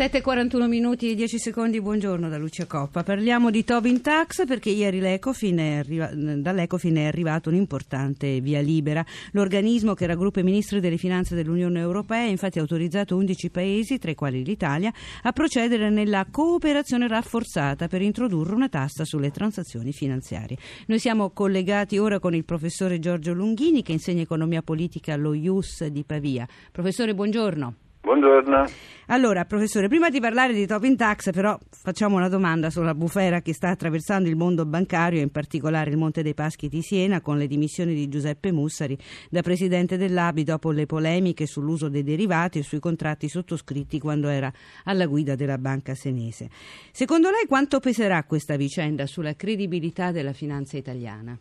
7.41 minuti e 10 secondi, buongiorno da Lucia Coppa. Parliamo di Tobin Tax perché ieri l'Ecofin è arriva, dall'Ecofin è arrivato un'importante via libera. L'organismo che raggruppa i ministri delle finanze dell'Unione Europea ha infatti autorizzato 11 paesi, tra i quali l'Italia, a procedere nella cooperazione rafforzata per introdurre una tassa sulle transazioni finanziarie. Noi siamo collegati ora con il professore Giorgio Lunghini che insegna economia politica allo IUS di Pavia. Professore, buongiorno. Buongiorno. Allora, professore, prima di parlare di Tobin Tax, però facciamo una domanda sulla bufera che sta attraversando il mondo bancario e in particolare il Monte dei Paschi di Siena con le dimissioni di Giuseppe Mussari da presidente dell'ABI dopo le polemiche sull'uso dei derivati e sui contratti sottoscritti quando era alla guida della banca senese. Secondo lei quanto peserà questa vicenda sulla credibilità della finanza italiana?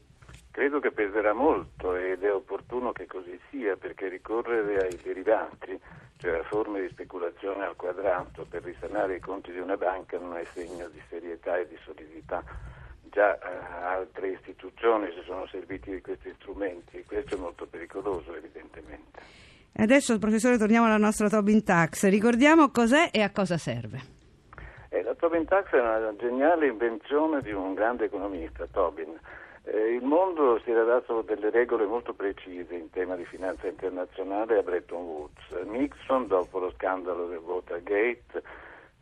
Credo che peserà molto ed è opportuno che così sia perché ricorrere ai derivati cioè forme di speculazione al quadrato per risanare i conti di una banca non è segno di serietà e di solidità. Già eh, altre istituzioni si sono serviti di questi strumenti e questo è molto pericoloso evidentemente. Adesso, professore, torniamo alla nostra Tobin Tax. Ricordiamo cos'è e a cosa serve. Eh, la Tobin Tax è una geniale invenzione di un grande economista, Tobin eh, il mondo si era dato delle regole molto precise in tema di finanza internazionale a Bretton Woods. Nixon, dopo lo scandalo del Watergate,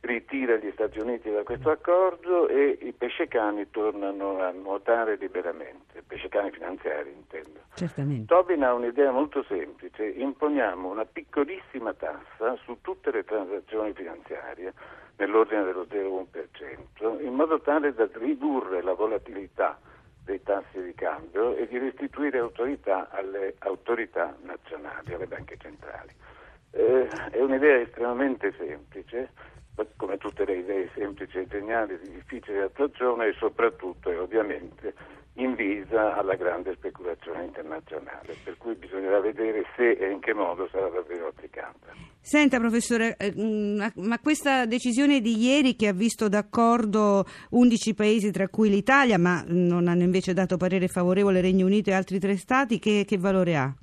ritira gli Stati Uniti da questo accordo e i pescecani tornano a nuotare liberamente, pescecani finanziari intendo. Certamente. Tobin ha un'idea molto semplice, imponiamo una piccolissima tassa su tutte le transazioni finanziarie nell'ordine dello 0,1%, in modo tale da ridurre la volatilità dei tassi di cambio e di restituire autorità alle autorità nazionali, alle banche centrali. Eh, è un'idea estremamente semplice, come tutte le idee semplici e geniali di difficile attuazione e soprattutto e ovviamente invisa alla grande speculazione internazionale, per cui bisognerà vedere se e in che modo sarà davvero applicata. Senta professore, eh, mm, ma questa decisione di ieri che ha visto d'accordo 11 paesi tra cui l'Italia, ma non hanno invece dato parere favorevole Regno Unito e altri tre stati, che, che valore ha?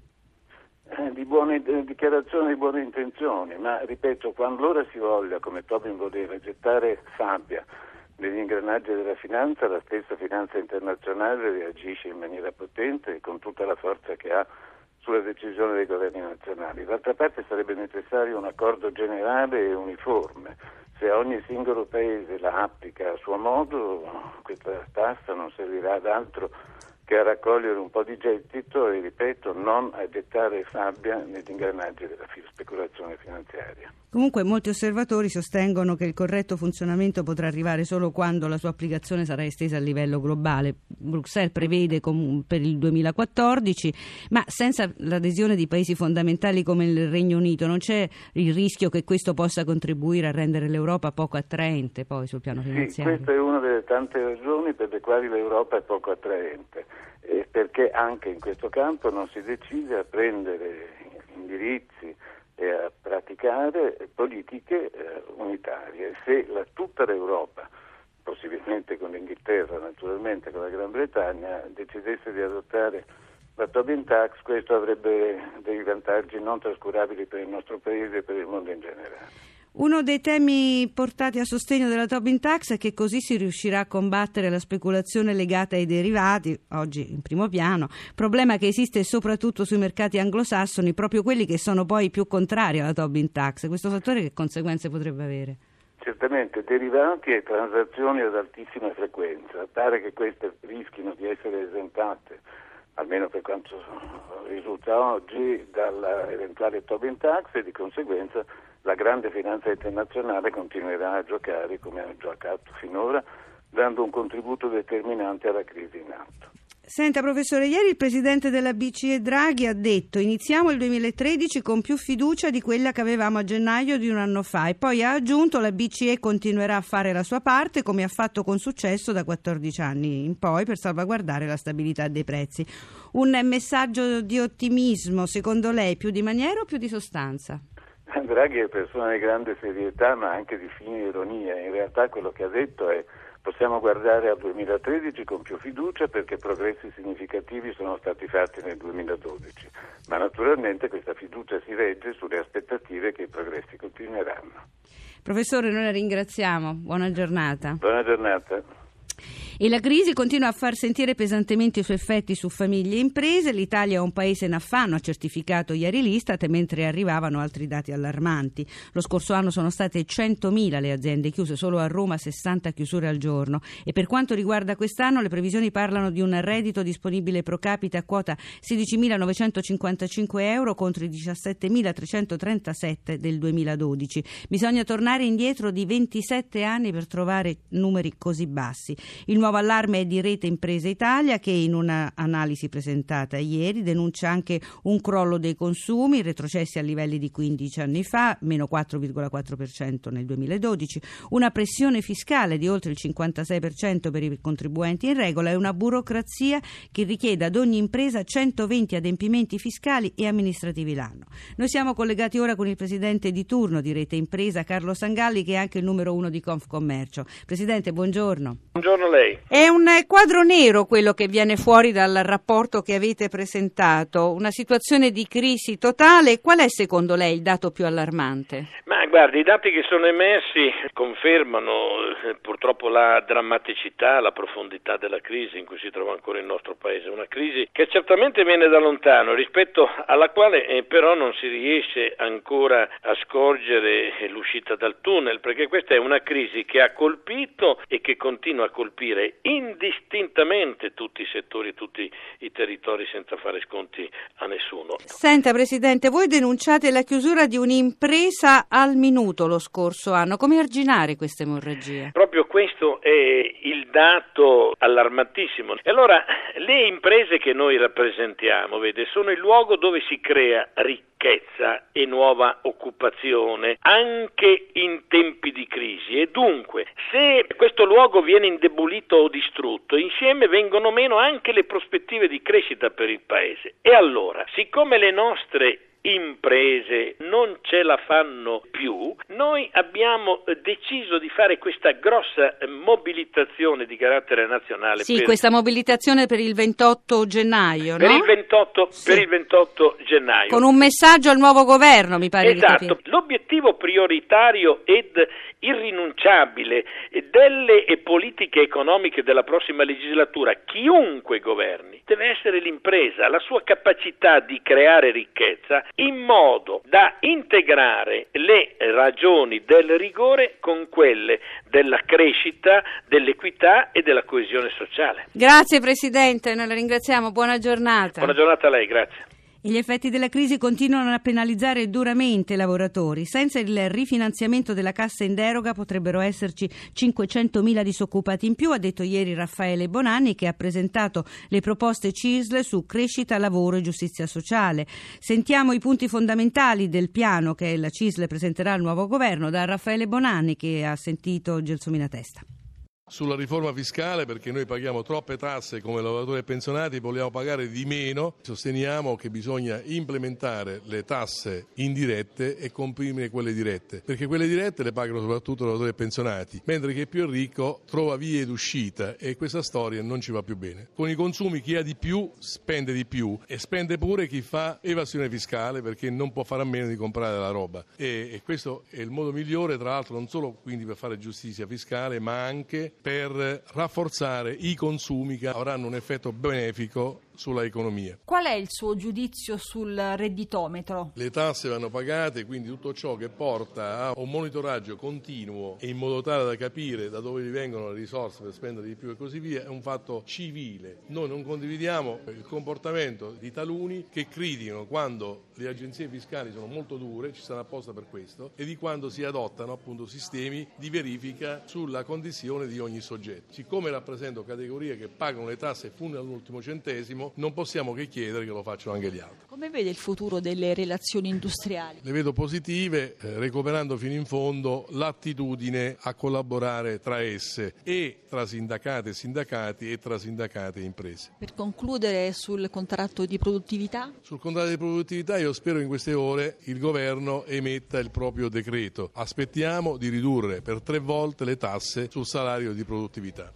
Eh, di buone eh, dichiarazioni di buone intenzioni, ma ripeto, quando si voglia, come Tobin voleva, gettare sabbia negli ingranaggi della finanza, la stessa finanza internazionale reagisce in maniera potente e con tutta la forza che ha sulla decisione dei governi nazionali. D'altra parte sarebbe necessario un accordo generale e uniforme. Se ogni singolo paese la applica a suo modo, questa tassa non servirà ad altro che a raccogliere un po' di gettito e, ripeto, non a gettare sabbia negli ingranaggi della speculazione finanziaria. Comunque molti osservatori sostengono che il corretto funzionamento potrà arrivare solo quando la sua applicazione sarà estesa a livello globale. Bruxelles prevede per il 2014, ma senza l'adesione di paesi fondamentali come il Regno Unito non c'è il rischio che questo possa contribuire a rendere l'Europa poco attraente poi sul piano finanziario? Sì, questa è una delle tante ragioni per le quali l'Europa è poco attraente eh, perché anche in questo campo non si decide a prendere indirizzi e a praticare politiche eh, unitarie. Se la, tutta l'Europa, possibilmente con l'Inghilterra, naturalmente con la Gran Bretagna, decidesse di adottare la Tobin Tax, questo avrebbe dei vantaggi non trascurabili per il nostro Paese e per il mondo in generale. Uno dei temi portati a sostegno della Tobin Tax è che così si riuscirà a combattere la speculazione legata ai derivati, oggi in primo piano, problema che esiste soprattutto sui mercati anglosassoni, proprio quelli che sono poi più contrari alla Tobin Tax. Questo fattore che conseguenze potrebbe avere? Certamente, derivati e transazioni ad altissima frequenza. Pare che queste rischino di essere esentate, almeno per quanto risulta oggi, dall'eventuale Tobin Tax e di conseguenza la grande finanza internazionale continuerà a giocare come ha giocato finora, dando un contributo determinante alla crisi in atto. Senta professore, ieri il presidente della BCE Draghi ha detto iniziamo il 2013 con più fiducia di quella che avevamo a gennaio di un anno fa e poi ha aggiunto la BCE continuerà a fare la sua parte come ha fatto con successo da 14 anni in poi per salvaguardare la stabilità dei prezzi. Un messaggio di ottimismo secondo lei più di maniera o più di sostanza? Draghi è persona di grande serietà ma anche di fine ironia, in realtà quello che ha detto è Possiamo guardare al 2013 con più fiducia perché progressi significativi sono stati fatti nel 2012, ma naturalmente questa fiducia si regge sulle aspettative che i progressi continueranno. Professore, noi la ringraziamo. Buona giornata. Buona giornata. E la crisi continua a far sentire pesantemente i suoi effetti su famiglie e imprese. L'Italia è un paese in affanno, ha certificato ieri l'Istat, mentre arrivavano altri dati allarmanti. Lo scorso anno sono state 100.000 le aziende chiuse, solo a Roma 60 chiusure al giorno. E per quanto riguarda quest'anno, le previsioni parlano di un reddito disponibile pro capite a quota 16.955 euro contro i 17.337 del 2012. Bisogna tornare indietro di 27 anni per trovare numeri così bassi. Il nuovo allarme è di Rete Imprese Italia che in un'analisi presentata ieri denuncia anche un crollo dei consumi, retrocessi a livelli di 15 anni fa, meno 4,4% nel 2012, una pressione fiscale di oltre il 56% per i contribuenti in regola e una burocrazia che richiede ad ogni impresa 120 adempimenti fiscali e amministrativi l'anno. Noi siamo collegati ora con il presidente di turno di Rete Impresa, Carlo Sangalli, che è anche il numero uno di Confcommercio. Presidente, buongiorno. Buongiorno a lei. È un quadro nero quello che viene fuori dal rapporto che avete presentato, una situazione di crisi totale. Qual è secondo lei il dato più allarmante? Ma guardi, i dati che sono emersi confermano eh, purtroppo la drammaticità, la profondità della crisi in cui si trova ancora il nostro paese, una crisi che certamente viene da lontano, rispetto alla quale eh, però non si riesce ancora a scorgere l'uscita dal tunnel, perché questa è una crisi che ha colpito e che continua a colpire indistintamente tutti i settori, tutti i territori senza fare sconti a nessuno. Senta Presidente, voi denunciate la chiusura di un'impresa al minuto lo scorso anno, come arginare queste emorragie? Proprio questo è il dato allarmantissimo. E allora le imprese che noi rappresentiamo, vede, sono il luogo dove si crea ricchezza e nuova occupazione anche in tempi di crisi e dunque se questo luogo viene indebolito o distrutto insieme vengono meno anche le prospettive di crescita per il paese. E allora siccome le nostre imprese non ce la fanno più, noi abbiamo deciso di fare questa grossa mobilitazione di carattere nazionale. Sì, per... questa mobilitazione per il 28 gennaio, per no? Il 28, sì. Per il 28 gennaio. Con un messaggio al nuovo governo, mi pare esatto. L'obiettivo prioritario ed irrinunciabile delle politiche economiche della prossima legislatura, chiunque governi, deve essere l'impresa, la sua capacità di creare ricchezza in modo da integrare le ragioni del rigore con quelle della crescita, dell'equità e della coesione sociale. Grazie Presidente, noi la ringraziamo, buona giornata. Buona giornata a lei, grazie. Gli effetti della crisi continuano a penalizzare duramente i lavoratori. Senza il rifinanziamento della cassa in deroga potrebbero esserci 500.000 disoccupati in più, ha detto ieri Raffaele Bonanni che ha presentato le proposte CISL su crescita, lavoro e giustizia sociale. Sentiamo i punti fondamentali del piano che la CISL presenterà al nuovo governo da Raffaele Bonanni che ha sentito Gelsomina Testa. Sulla riforma fiscale, perché noi paghiamo troppe tasse come lavoratori e pensionati, vogliamo pagare di meno, sosteniamo che bisogna implementare le tasse indirette e comprimere quelle dirette, perché quelle dirette le pagano soprattutto lavoratori e pensionati, mentre chi è più ricco trova vie d'uscita e questa storia non ci va più bene. Con i consumi chi ha di più spende di più e spende pure chi fa evasione fiscale perché non può fare a meno di comprare la roba e, e questo è il modo migliore, tra l'altro non solo quindi per fare giustizia fiscale, ma anche per rafforzare i consumi che avranno un effetto benefico sulla economia. Qual è il suo giudizio sul redditometro? Le tasse vanno pagate, quindi tutto ciò che porta a un monitoraggio continuo e in modo tale da capire da dove vi vengono le risorse per spendere di più e così via è un fatto civile. Noi non condividiamo il comportamento di taluni che criticano quando le agenzie fiscali sono molto dure, ci stanno apposta per questo, e di quando si adottano appunto sistemi di verifica sulla condizione di ogni soggetto. Siccome rappresento categorie che pagano le tasse fino all'ultimo centesimo, facciamo, non possiamo che chiedere che lo facciano anche gli altri. Come vede il futuro delle relazioni industriali? Le vedo positive, eh, recuperando fino in fondo l'attitudine a collaborare tra esse e tra sindacati e sindacati e tra sindacati e imprese. Per concludere sul contratto di produttività? Sul contratto di produttività io spero in queste ore il governo emetta il proprio decreto. Aspettiamo di ridurre per tre volte le tasse sul salario di produttività.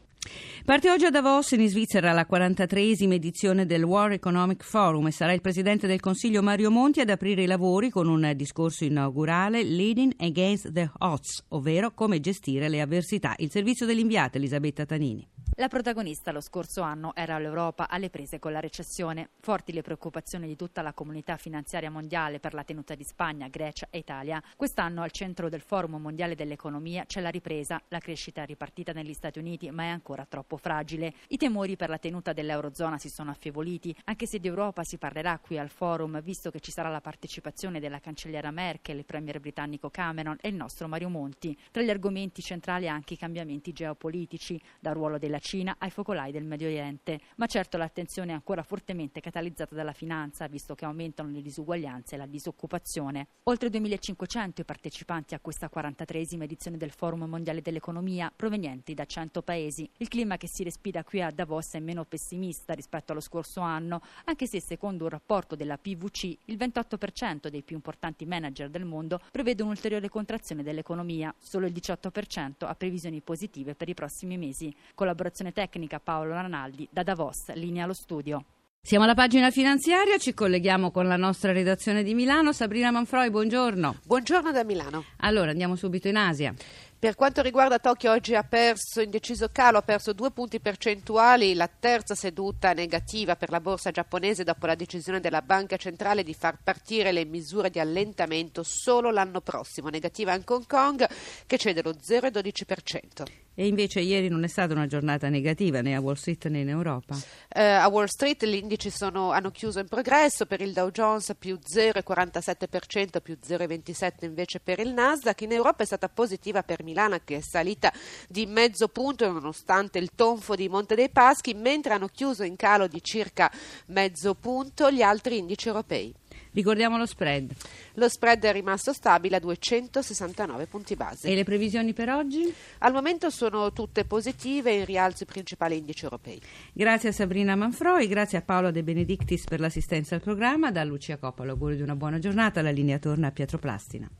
Parte oggi a Davos in Svizzera la 43esima edizione del World Economic Forum e sarà il Presidente del Consiglio Mario Monti ad aprire i lavori con un discorso inaugurale Leading Against the Odds, ovvero come gestire le avversità. Il servizio dell'inviata Elisabetta Tanini. La protagonista lo scorso anno era l'Europa alle prese con la recessione. Forti le preoccupazioni di tutta la comunità finanziaria mondiale per la tenuta di Spagna, Grecia e Italia. Quest'anno al centro del Forum mondiale dell'economia c'è la ripresa. La crescita è ripartita negli Stati Uniti ma è ancora troppo fragile. I temori per la tenuta dell'Eurozona si sono affievoliti, anche se di Europa si parlerà qui al forum, visto che ci sarà la partecipazione della cancelliera Merkel, il premier britannico Cameron e il nostro Mario Monti. Tra gli argomenti centrali anche i cambiamenti geopolitici, dal ruolo della Cina ai focolai del Medio Oriente. Ma certo l'attenzione è ancora fortemente catalizzata dalla finanza, visto che aumentano le disuguaglianze e la disoccupazione. Oltre 2500 i partecipanti a questa 43esima edizione del Forum Mondiale dell'Economia, provenienti da 100 paesi. Il clima che si respira qui a Davos è meno pessimista rispetto allo scorso anno, anche se secondo un rapporto della PVC il 28% dei più importanti manager del mondo prevede un'ulteriore contrazione dell'economia, solo il 18% ha previsioni positive per i prossimi mesi. Collaborazione tecnica Paolo Ranaldi da Davos, linea allo studio. Siamo alla pagina finanziaria, ci colleghiamo con la nostra redazione di Milano. Sabrina Manfroi, buongiorno. Buongiorno da Milano. Allora, andiamo subito in Asia. Per quanto riguarda Tokyo, oggi ha perso in deciso calo, ha perso due punti percentuali, la terza seduta negativa per la borsa giapponese dopo la decisione della banca centrale di far partire le misure di allentamento solo l'anno prossimo, negativa anche Hong Kong che cede lo 0,12%. E invece ieri non è stata una giornata negativa né a Wall Street né in Europa. Eh, a Wall Street gli indici sono, hanno chiuso in progresso, per il Dow Jones più 0,47%, più 0,27% invece per il Nasdaq. In Europa è stata positiva per Milano che è salita di mezzo punto nonostante il tonfo di Monte dei Paschi, mentre hanno chiuso in calo di circa mezzo punto gli altri indici europei. Ricordiamo lo spread. Lo spread è rimasto stabile a 269 punti base. E le previsioni per oggi? Al momento sono tutte positive in rialzo i principali indici europei. Grazie a Sabrina Manfroi, grazie a Paolo De Benedictis per l'assistenza al programma, da Lucia Coppa l'augurio di una buona giornata, la linea torna a Pietro Plastina.